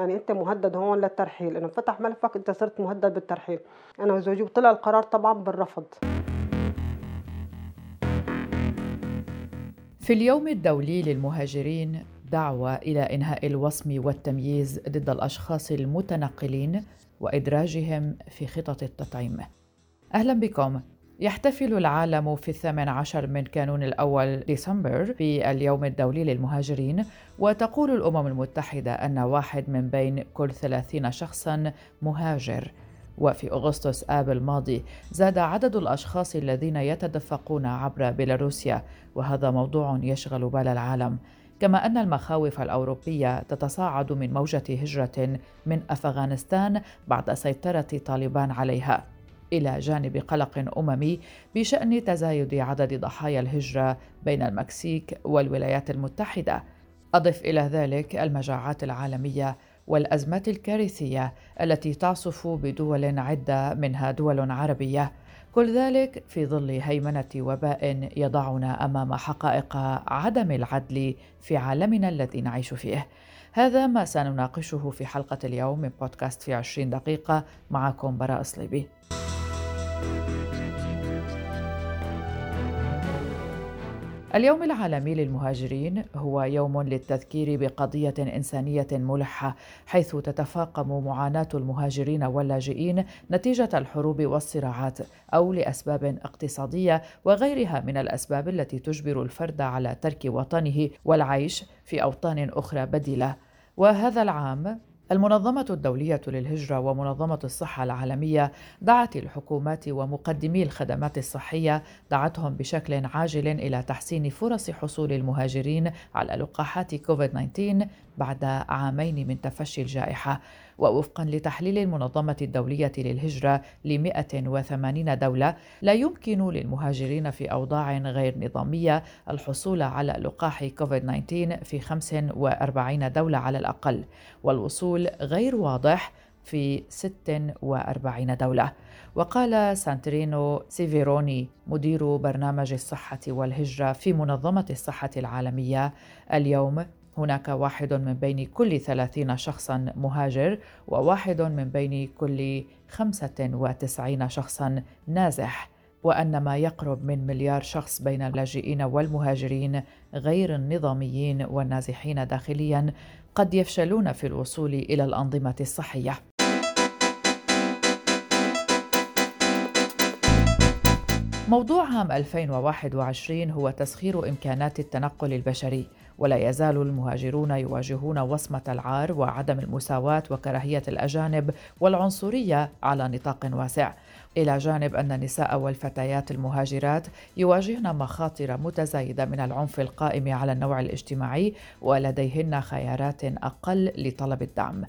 يعني أنت مهدد هون للترحيل إنه فتح ملفك أنت صرت مهدد بالترحيل أنا وزوجي وطلع القرار طبعا بالرفض في اليوم الدولي للمهاجرين دعوة إلى إنهاء الوصم والتمييز ضد الأشخاص المتنقلين وإدراجهم في خطط التطعيم. أهلا بكم. يحتفل العالم في الثامن عشر من كانون الأول ديسمبر باليوم الدولي للمهاجرين وتقول الأمم المتحدة أن واحد من بين كل ثلاثين شخصا مهاجر. وفي أغسطس آب الماضي زاد عدد الأشخاص الذين يتدفقون عبر بيلاروسيا وهذا موضوع يشغل بال العالم. كما أن المخاوف الأوروبية تتصاعد من موجة هجرة من أفغانستان بعد سيطرة طالبان عليها. إلى جانب قلق أممي بشأن تزايد عدد ضحايا الهجرة بين المكسيك والولايات المتحدة. أضف إلى ذلك المجاعات العالمية والأزمات الكارثية التي تعصف بدول عدة منها دول عربية. كل ذلك في ظل هيمنة وباء يضعنا أمام حقائق عدم العدل في عالمنا الذي نعيش فيه. هذا ما سنناقشه في حلقة اليوم من بودكاست في عشرين دقيقة. معكم براء صليبي. اليوم العالمي للمهاجرين هو يوم للتذكير بقضية إنسانية ملحة حيث تتفاقم معاناة المهاجرين واللاجئين نتيجة الحروب والصراعات أو لأسباب اقتصادية وغيرها من الأسباب التي تجبر الفرد على ترك وطنه والعيش في أوطان أخرى بديلة. وهذا العام المنظمة الدولية للهجرة ومنظمة الصحة العالمية دعت الحكومات ومقدمي الخدمات الصحية دعتهم بشكل عاجل إلى تحسين فرص حصول المهاجرين على لقاحات كوفيد 19 بعد عامين من تفشي الجائحة ووفقا لتحليل المنظمة الدولية للهجرة ل 180 دولة لا يمكن للمهاجرين في أوضاع غير نظامية الحصول على لقاح كوفيد 19 في 45 دولة على الأقل والوصول غير واضح في 46 دولة. وقال سانتينو سيفيروني مدير برنامج الصحة والهجرة في منظمة الصحة العالمية اليوم هناك واحد من بين كل ثلاثين شخصا مهاجر وواحد من بين كل خمسة وتسعين شخصا نازح. وأن ما يقرب من مليار شخص بين اللاجئين والمهاجرين غير النظاميين والنازحين داخليا قد يفشلون في الوصول إلى الأنظمة الصحية. موضوع عام 2021 هو تسخير إمكانات التنقل البشري ولا يزال المهاجرون يواجهون وصمة العار وعدم المساواة وكراهية الأجانب والعنصرية على نطاق واسع. إلى جانب أن النساء والفتيات المهاجرات يواجهن مخاطر متزايدة من العنف القائم على النوع الاجتماعي ولديهن خيارات أقل لطلب الدعم.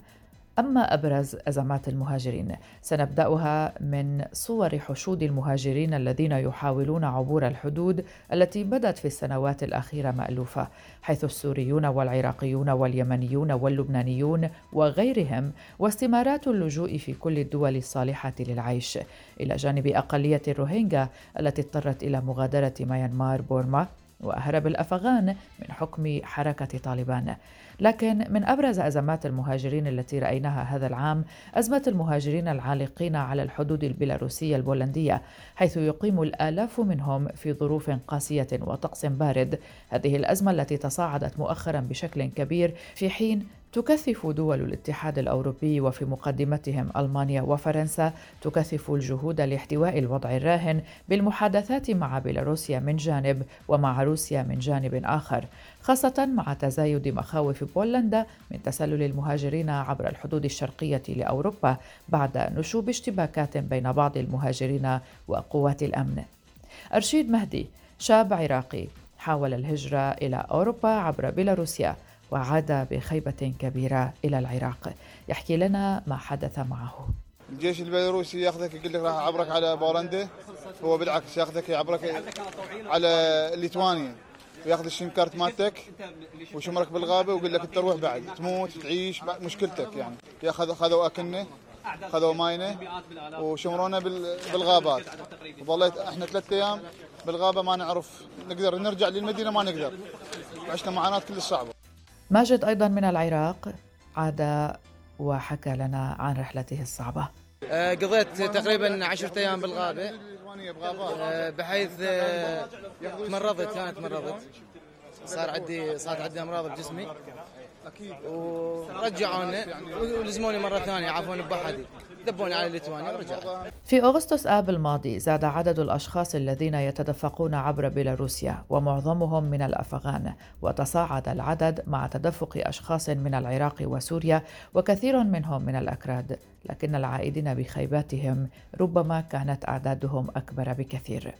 أما أبرز أزمات المهاجرين سنبدأها من صور حشود المهاجرين الذين يحاولون عبور الحدود التي بدت في السنوات الأخيرة مألوفة حيث السوريون والعراقيون واليمنيون واللبنانيون وغيرهم واستمارات اللجوء في كل الدول الصالحة للعيش. إلى جانب أقلية الروهينجا التي اضطرت إلى مغادرة ميانمار بورما وهرب الأفغان من حكم حركة طالبان. لكن من أبرز أزمات المهاجرين التي رأيناها هذا العام أزمة المهاجرين العالقين على الحدود البيلاروسية البولندية حيث يقيم الآلاف منهم في ظروف قاسية وطقس بارد. هذه الأزمة التي تصاعدت مؤخرا بشكل كبير في حين تكثف دول الاتحاد الأوروبي وفي مقدمتهم ألمانيا وفرنسا تكثف الجهود لاحتواء الوضع الراهن بالمحادثات مع بيلاروسيا من جانب ومع روسيا من جانب آخر خاصة مع تزايد مخاوف بولندا من تسلل المهاجرين عبر الحدود الشرقية لأوروبا بعد نشوب اشتباكات بين بعض المهاجرين وقوات الأمن. أرشيد مهدي شاب عراقي حاول الهجرة إلى أوروبا عبر بيلاروسيا. وعاد بخيبة كبيرة إلى العراق. يحكي لنا ما حدث معه. الجيش البيلاروسي ياخذك يقول لك راح عبرك على بولندا. هو بالعكس ياخذك يعبرك على ليتوانيا. وياخذ الشيم كارت مالتك ويشمرك بالغابة ويقول لك أنت روح بعد. تموت تعيش مشكلتك يعني. ياخذ خذوا أكلنا خذوا ماينا وشمرونا بالغابات. وظليت إحنا ثلاث أيام بالغابة ما نعرف. نقدر نرجع للمدينة ما نقدر. عشنا معاناة كل صعبة. ماجد أيضا من العراق؟ عاد وحكى لنا عن رحلته الصعبة. آه، قضيت تقريبا عشرة أيام بالغابة. آه، بحيث تمرضت كانت تمرضت صار عندي صارت عندي أمراض بجسمي. ورجعوني ولزموني مرة ثانية عافوني بحدي دبوني على الليتوانيا ورجعت. في أغسطس آب الماضي زاد عدد الأشخاص الذين يتدفقون عبر بيلاروسيا ومعظمهم من الأفغان وتصاعد العدد مع تدفق أشخاص من العراق وسوريا وكثير منهم من الأكراد. لكن العائدين بخيباتهم ربما كانت أعدادهم أكبر بكثير.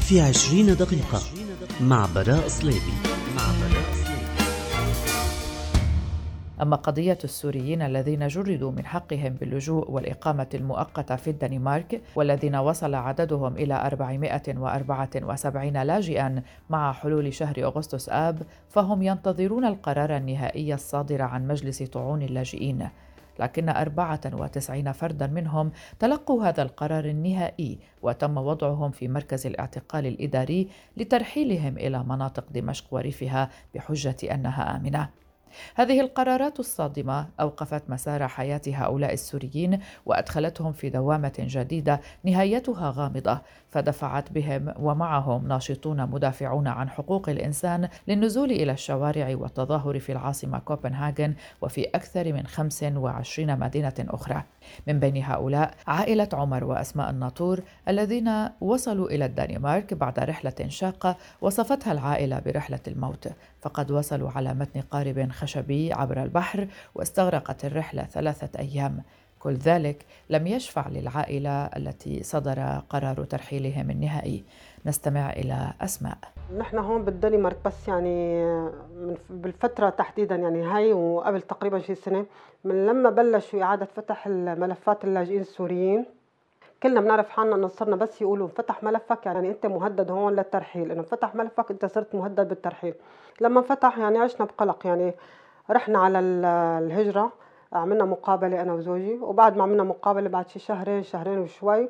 في عشرين دقيقة مع براء صليبي. أما قضية السوريين الذين جردوا من حقهم باللجوء والإقامة المؤقتة في الدنمارك والذين وصل عددهم إلى 474 لاجئا مع حلول شهر أغسطس آب فهم ينتظرون القرار النهائي الصادر عن مجلس طعون اللاجئين. لكن 94 فردا منهم تلقوا هذا القرار النهائي وتم وضعهم في مركز الاعتقال الإداري لترحيلهم إلى مناطق دمشق وريفها بحجة أنها آمنة. هذه القرارات الصادمة أوقفت مسار حياة هؤلاء السوريين وأدخلتهم في دوامة جديدة نهايتها غامضة فدفعت بهم ومعهم ناشطون مدافعون عن حقوق الإنسان للنزول إلى الشوارع والتظاهر في العاصمة كوبنهاغن وفي أكثر من 25 مدينة أخرى. من بين هؤلاء عائلة عمر وأسماء الناطور الذين وصلوا إلى الدنمارك بعد رحلة شاقة وصفتها العائلة برحلة الموت فقد وصلوا على متن قارب خشبي عبر البحر واستغرقت الرحلة ثلاثة أيام. كل ذلك لم يشفع للعائلة التي صدر قرار ترحيلهم النهائي. نستمع إلى أسماء. نحن هون بالدنمارك بس يعني من بالفترة تحديدا يعني هاي وقبل تقريبا شي سنة من لما بلشوا إعادة فتح الملفات اللاجئين السوريين كلنا بنعرف حالنا انه صرنا بس يقولوا فتح ملفك يعني أنت مهدد هون للترحيل إنه فتح ملفك أنت صرت مهدد بالترحيل. لما فتح يعني عشنا بقلق يعني رحنا على الهجرة عملنا مقابلة أنا وزوجي وبعد ما عملنا مقابلة بعد شي شهرين شهرين وشوي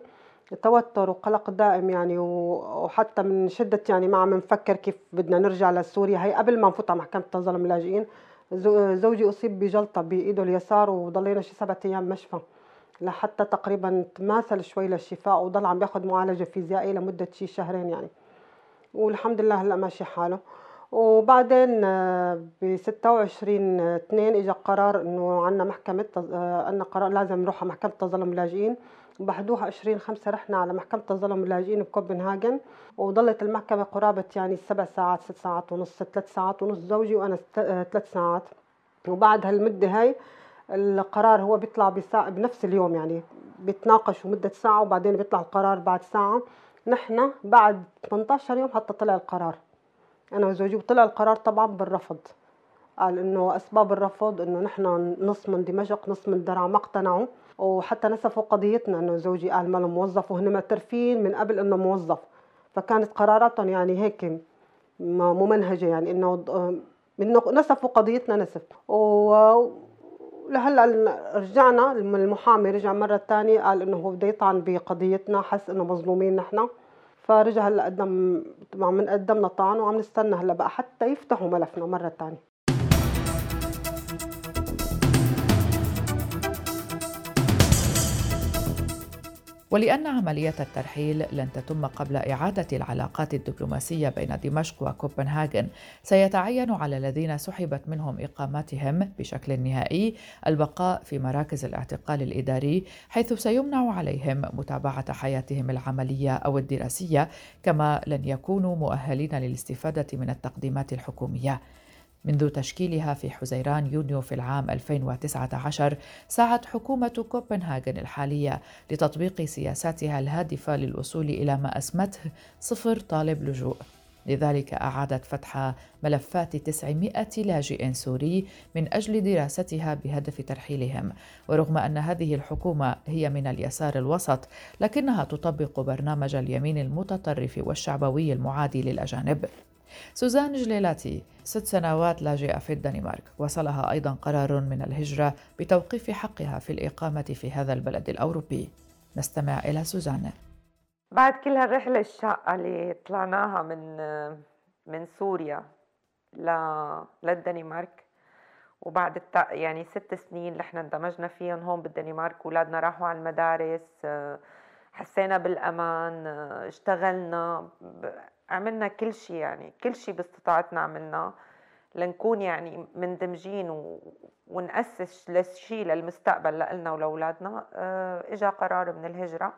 توتر وقلق دائم يعني وحتى من شدة يعني ما عم نفكر كيف بدنا نرجع لسوريا. هي قبل ما نفوت على محكمة تظلم اللاجئين زوجي أصيب بجلطة بإيده اليسار وضلينا شي سبعة أيام مشفى. لحتى تقريبا تماثل شوي للشفاء وضل عم بياخذ معالجة فيزيائية لمدة شي شهرين يعني. والحمد لله هلأ ماشي حاله. وبعدين آه، ب 26 2 اجى قرار إنه عندنا محكمة عندنا آه، قرار لازم نروح على محكمة تظلم اللاجئين وبحدوها 20 5 رحنا على محكمة تظلم اللاجئين بكوبنهاجن. وضلت المحكمة قرابة يعني سبع ساعات ست ساعات ونص ثلاث ساعات ونص زوجي وأنا آه، ثلاث ساعات. وبعد هالمدة هاي القرار هو بيطلع بساعة بنفس اليوم يعني. بيتناقشوا مدة ساعة وبعدين بيطلع القرار بعد ساعة. نحن بعد 18 يوم حتى طلع القرار. أنا وزوجي وطلع القرار طبعا بالرفض. قال إنه أسباب الرفض إنه نحن نص من دمشق نص من درعا ما اقتنعوا. وحتى نسفوا قضيتنا. إنه زوجي قال ما موظف وهن معترفين من قبل إنه موظف. فكانت قراراتهم يعني هيك ممنهجة يعني إنه نسفوا قضيتنا نسف. لهلا رجعنا المحامي رجع مرة ثانية قال إنه هو بده يطعن بقضيتنا حس إنه مظلومين نحن. فرجع هلا قدم عم قدمنا طعن وعم نستنى هلا بقى حتى يفتحوا ملفنا مرة ثانية ولأن عملية الترحيل لن تتم قبل إعادة العلاقات الدبلوماسية بين دمشق وكوبنهاغن سيتعين على الذين سحبت منهم إقاماتهم بشكل نهائي البقاء في مراكز الاعتقال الإداري حيث سيمنع عليهم متابعة حياتهم العملية أو الدراسية كما لن يكونوا مؤهلين للاستفادة من التقديمات الحكومية. منذ تشكيلها في حزيران يونيو في العام 2019 سعت حكومة كوبنهاغن الحالية لتطبيق سياساتها الهادفة للوصول إلى ما أسمته صفر طالب لجوء. لذلك أعادت فتح ملفات 900 لاجئ سوري من أجل دراستها بهدف ترحيلهم. ورغم أن هذه الحكومة هي من اليسار الوسط لكنها تطبق برنامج اليمين المتطرف والشعبوي المعادي للأجانب. سوزان جليلاتي ست سنوات لاجئة في الدنمارك. وصلها أيضا قرار من الهجرة بتوقيف حقها في الإقامة في هذا البلد الأوروبي. نستمع إلى سوزان. بعد كل هالرحلة الشاقة اللي طلعناها من من سوريا للدنمارك وبعد الت... يعني ست سنين اللي إحنا اندمجنا فيهم هون بالدنمارك أولادنا راحوا على المدارس حسينا بالأمان اشتغلنا عملنا كل شيء يعني كل شيء باستطاعتنا عملناه لنكون يعني مندمجين و... ونأسس لشيء للمستقبل لنا ولأولادنا. آه اجى قرار من الهجرة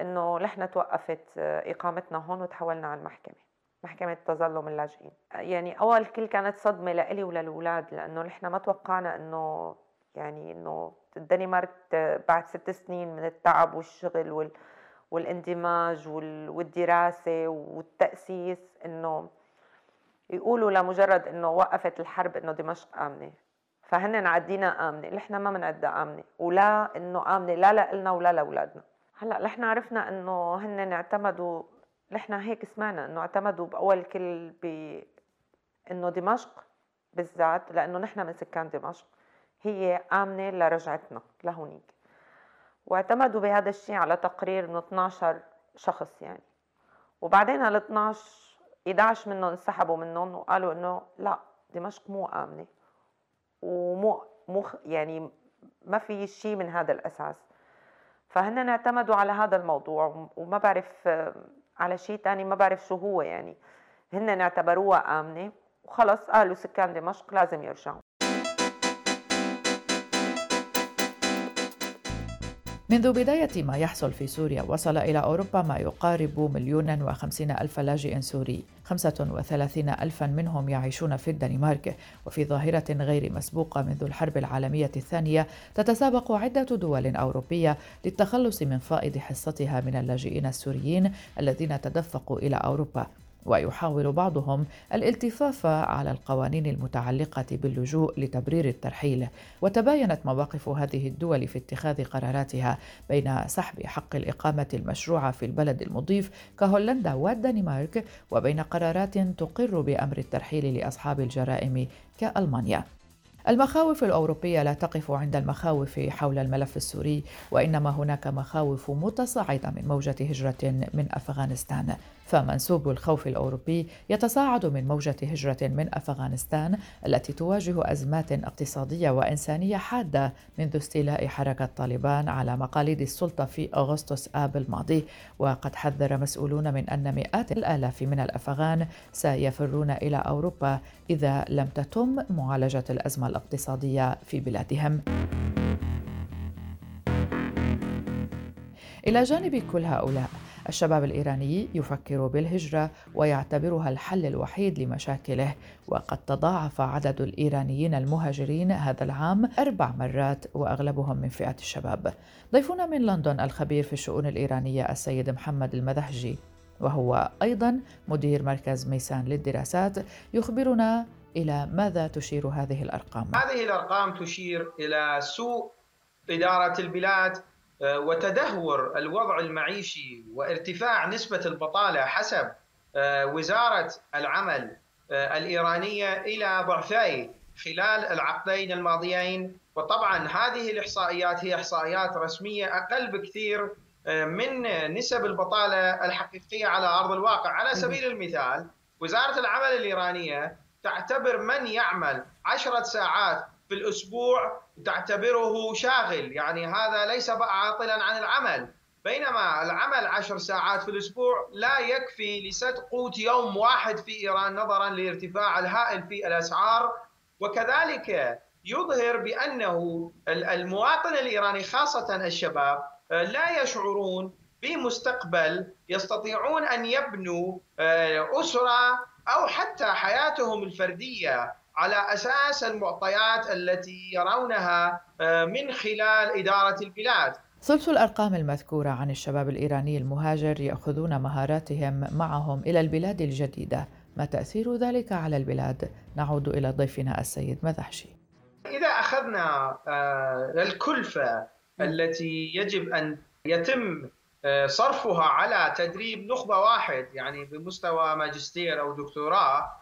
إنه نحن توقفت إقامتنا هون وتحولنا على المحكمة محكمة تظلم اللاجئين. يعني أول كل كانت صدمة لإلي وللأولاد لأنه نحن ما توقعنا إنه يعني إنه الدنمارك بعد ست سنين من التعب والشغل وال والاندماج والدراسة والتأسيس إنه يقولوا لمجرد إنه وقفت الحرب إنه دمشق آمنة. فهن عدينا آمنة نحن ما بنعدها آمنة. ولا إنه آمنة لا لنا ولا لأولادنا. هلأ نحن عرفنا إنه هن اعتمدوا نحن هيك سمعنا إنه اعتمدوا بأول كل ب إنه دمشق بالذات لإنه نحن من سكان دمشق هي آمنة لرجعتنا لهونيك. واعتمدوا بهذا الشيء على تقرير من 12 شخص يعني. وبعدين هال 12 11 منهم انسحبوا منهم وقالوا إنه لا دمشق مو آمنة. ومو مو يعني ما في شيء من هذا الأساس. فهن اعتمدوا على هذا الموضوع وما بعرف على شيء تاني ما بعرف شو هو يعني. هن اعتبروها آمنة وخلص قالوا سكان دمشق لازم يرجعوا. منذ بداية ما يحصل في سوريا وصل إلى أوروبا ما يقارب مليون وخمسين ألف لاجئ سوري خمسة وثلاثين ألفا منهم يعيشون في الدنمارك. وفي ظاهرة غير مسبوقة منذ الحرب العالمية الثانية تتسابق عدة دول أوروبية للتخلص من فائض حصتها من اللاجئين السوريين الذين تدفقوا إلى أوروبا. ويحاول بعضهم الالتفاف على القوانين المتعلقة باللجوء لتبرير الترحيل. وتباينت مواقف هذه الدول في اتخاذ قراراتها بين سحب حق الإقامة المشروعه في البلد المضيف كهولندا والدنمارك وبين قرارات تقر بأمر الترحيل لأصحاب الجرائم كألمانيا. المخاوف الأوروبية لا تقف عند المخاوف حول الملف السوري وإنما هناك مخاوف متصاعدة من موجة هجرة من أفغانستان. فمنسوب الخوف الأوروبي يتصاعد من موجة هجرة من أفغانستان التي تواجه أزمات اقتصادية وإنسانية حادة منذ استيلاء حركة طالبان على مقاليد السلطة في أغسطس آب الماضي. وقد حذر مسؤولون من أن مئات الآلاف من الأفغان سيفرون إلى أوروبا إذا لم تتم معالجة الأزمة الاقتصادية في بلادهم. إلى جانب كل هؤلاء الشباب الإيراني يفكر بالهجرة ويعتبرها الحل الوحيد لمشاكله وقد تضاعف عدد الإيرانيين المهاجرين هذا العام أربع مرات وأغلبهم من فئة الشباب. ضيفنا من لندن الخبير في الشؤون الإيرانية السيد محمد المذهجي وهو أيضا مدير مركز ميسان للدراسات يخبرنا إلى ماذا تشير هذه الأرقام؟ هذه الأرقام تشير إلى سوء إدارة البلاد وتدهور الوضع المعيشي وارتفاع نسبة البطالة حسب آه، وزارة العمل آه، الإيرانية إلى ضعفي خلال العقدين الماضيين. وطبعا هذه الإحصائيات هي إحصائيات رسمية أقل بكثير من نسب البطالة الحقيقية على أرض الواقع. على سبيل المثال وزارة العمل الإيرانية تعتبر من يعمل عشرة ساعات في الأسبوع تعتبره شاغل. يعني هذا ليس عاطلا عن العمل. بينما العمل عشر ساعات في الأسبوع لا يكفي لسد قوت يوم واحد في إيران نظرا لارتفاع الهائل في الأسعار. وكذلك يظهر بأنه المواطن الإيراني خاصة الشباب لا يشعرون بمستقبل يستطيعون أن يبنوا آه، أسرة أو حتى حياتهم الفردية. على أساس المعطيات التي يرونها آه، من خلال إدارة البلاد. ثلث الأرقام المذكورة عن الشباب الإيراني المهاجر يأخذون مهاراتهم معهم إلى البلاد الجديدة، ما تأثير ذلك على البلاد؟ نعود إلى ضيفنا السيد مذحشي. إذا أخذنا آه، الكلفة التي يجب أن يتم صرفها على تدريب نخبة واحد يعني بمستوى ماجستير أو دكتوراه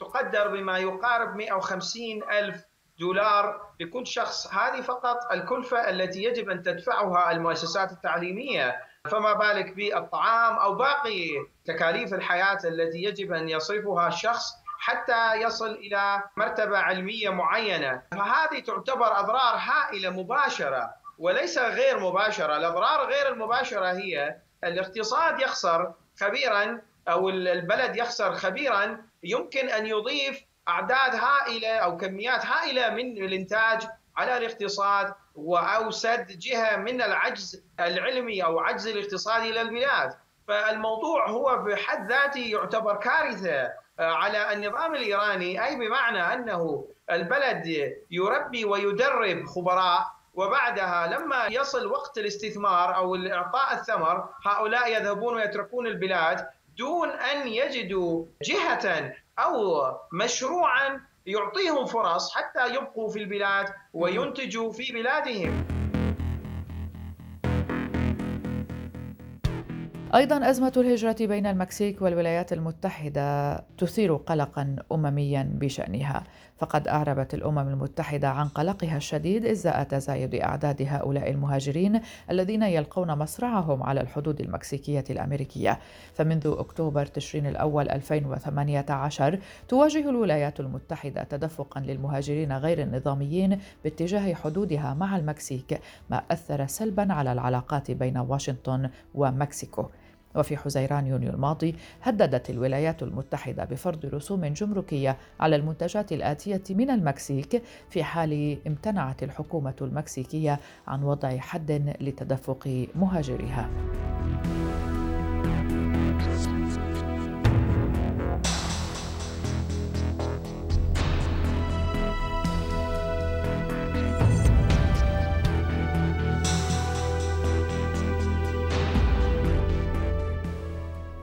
تقدر بما يقارب 150 ألف دولار لكل شخص. هذه فقط الكلفة التي يجب أن تدفعها المؤسسات التعليمية. فما بالك بالطعام أو باقي تكاليف الحياة التي يجب أن يصرفها الشخص حتى يصل إلى مرتبة علمية معينة؟ فهذه تعتبر أضرار هائلة مباشرة. وليس غير مباشرة الأضرار غير المباشرة هي الاقتصاد يخسر خبيرا أو البلد يخسر خبيرا يمكن أن يضيف أعداد هائلة أو كميات هائلة من الإنتاج على الاقتصاد أو سد جهة من العجز العلمي أو عجز الاقتصادي للبلاد فالموضوع هو بحد ذاته يعتبر كارثة آه، على النظام الإيراني أي بمعنى أنه البلد يربي ويدرب خبراء وبعدها لما يصل وقت الاستثمار أو إعطاء الثمر هؤلاء يذهبون ويتركون البلاد دون أن يجدوا جهة أو مشروعا يعطيهم فرص حتى يبقوا في البلاد وينتجوا في بلادهم. أيضا أزمة الهجرة بين المكسيك والولايات المتحدة تثير قلقا أمميا بشأنها. فقد أعربت الأمم المتحدة عن قلقها الشديد إزاء تزايد أعداد هؤلاء المهاجرين الذين يلقون مصرعهم على الحدود المكسيكية الأمريكية. فمنذ أكتوبر تشرين الأول 2018 تواجه الولايات المتحدة تدفقا للمهاجرين غير النظاميين باتجاه حدودها مع المكسيك ما أثر سلبا على العلاقات بين واشنطن ومكسيكو. وفي حزيران يونيو الماضي هددت الولايات المتحدة بفرض رسوم جمركية على المنتجات الآتية من المكسيك في حال امتنعت الحكومة المكسيكية عن وضع حد لتدفق مهاجريها.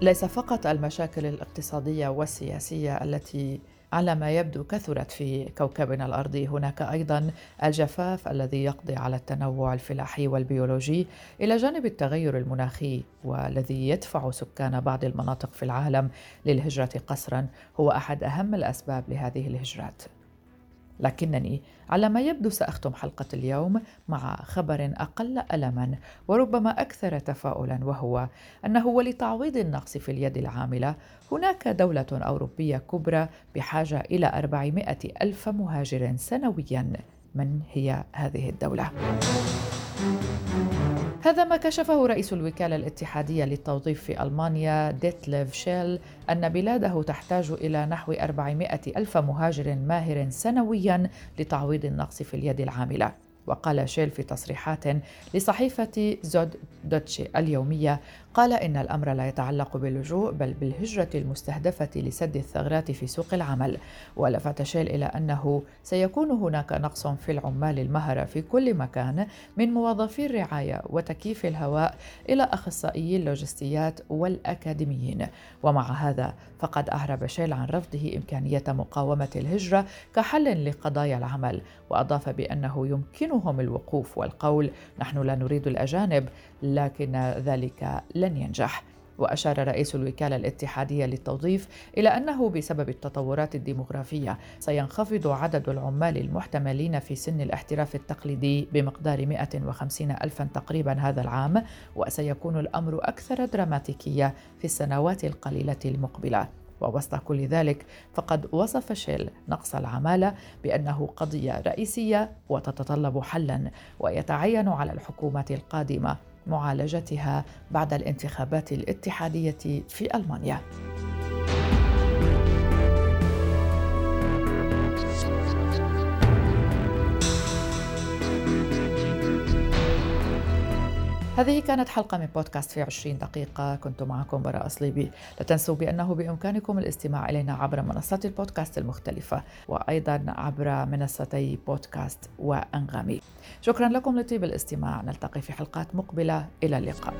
ليس فقط المشاكل الاقتصادية والسياسية التي على ما يبدو كثرت في كوكبنا الأرضي هناك أيضا الجفاف الذي يقضي على التنوع الفلاحي والبيولوجي. إلى جانب التغير المناخي والذي يدفع سكان بعض المناطق في العالم للهجرة قسرا هو أحد أهم الأسباب لهذه الهجرات. لكنني على ما يبدو سأختم حلقة اليوم مع خبر أقل ألما وربما أكثر تفاؤلا وهو أنه ولتعويض النقص في اليد العاملة هناك دولة أوروبية كبرى بحاجة إلى 400 ألف مهاجر سنويا. من هي هذه الدولة؟ هذا ما كشفه رئيس الوكالة الاتحادية للتوظيف في ألمانيا ديتليف شيل أن بلاده تحتاج إلى نحو 400 ألف مهاجر ماهر سنويا لتعويض النقص في اليد العاملة. وقال شيل في تصريحات لصحيفة زود دوتشي اليومية قال إن الأمر لا يتعلق باللجوء بل بالهجرة المستهدفة لسد الثغرات في سوق العمل. ولفت شيل إلى أنه سيكون هناك نقص في العمال المهرة في كل مكان من موظفي الرعاية وتكييف الهواء إلى أخصائيي اللوجستيات والأكاديميين. ومع هذا فقد أعرب شيل عن رفضه إمكانية مقاومة الهجرة كحل لقضايا العمل. وأضاف بأنه يمكنهم الوقوف والقول. نحن لا نريد الأجانب لكن ذلك لن ينجح. وأشار رئيس الوكالة الاتحادية للتوظيف إلى أنه بسبب التطورات الديمغرافية سينخفض عدد العمال المحتملين في سن الاحتراف التقليدي بمقدار 150 ألفا تقريبا هذا العام وسيكون الأمر أكثر دراماتيكية في السنوات القليلة المقبلة. ووسط كل ذلك فقد وصف شيل نقص العمالة بأنه قضية رئيسية وتتطلب حلا ويتعين على الحكومات القادمة. معالجتها بعد الانتخابات الاتحادية في ألمانيا. هذه كانت حلقة من بودكاست في 20 دقيقة. كنت معكم براء صليبي لا تنسوا بأنه بإمكانكم الاستماع إلينا عبر منصات البودكاست المختلفة وأيضا عبر منصتي بودكاست وأنغامي. شكرا لكم لطيب الاستماع. نلتقي في حلقات مقبلة. إلى اللقاء.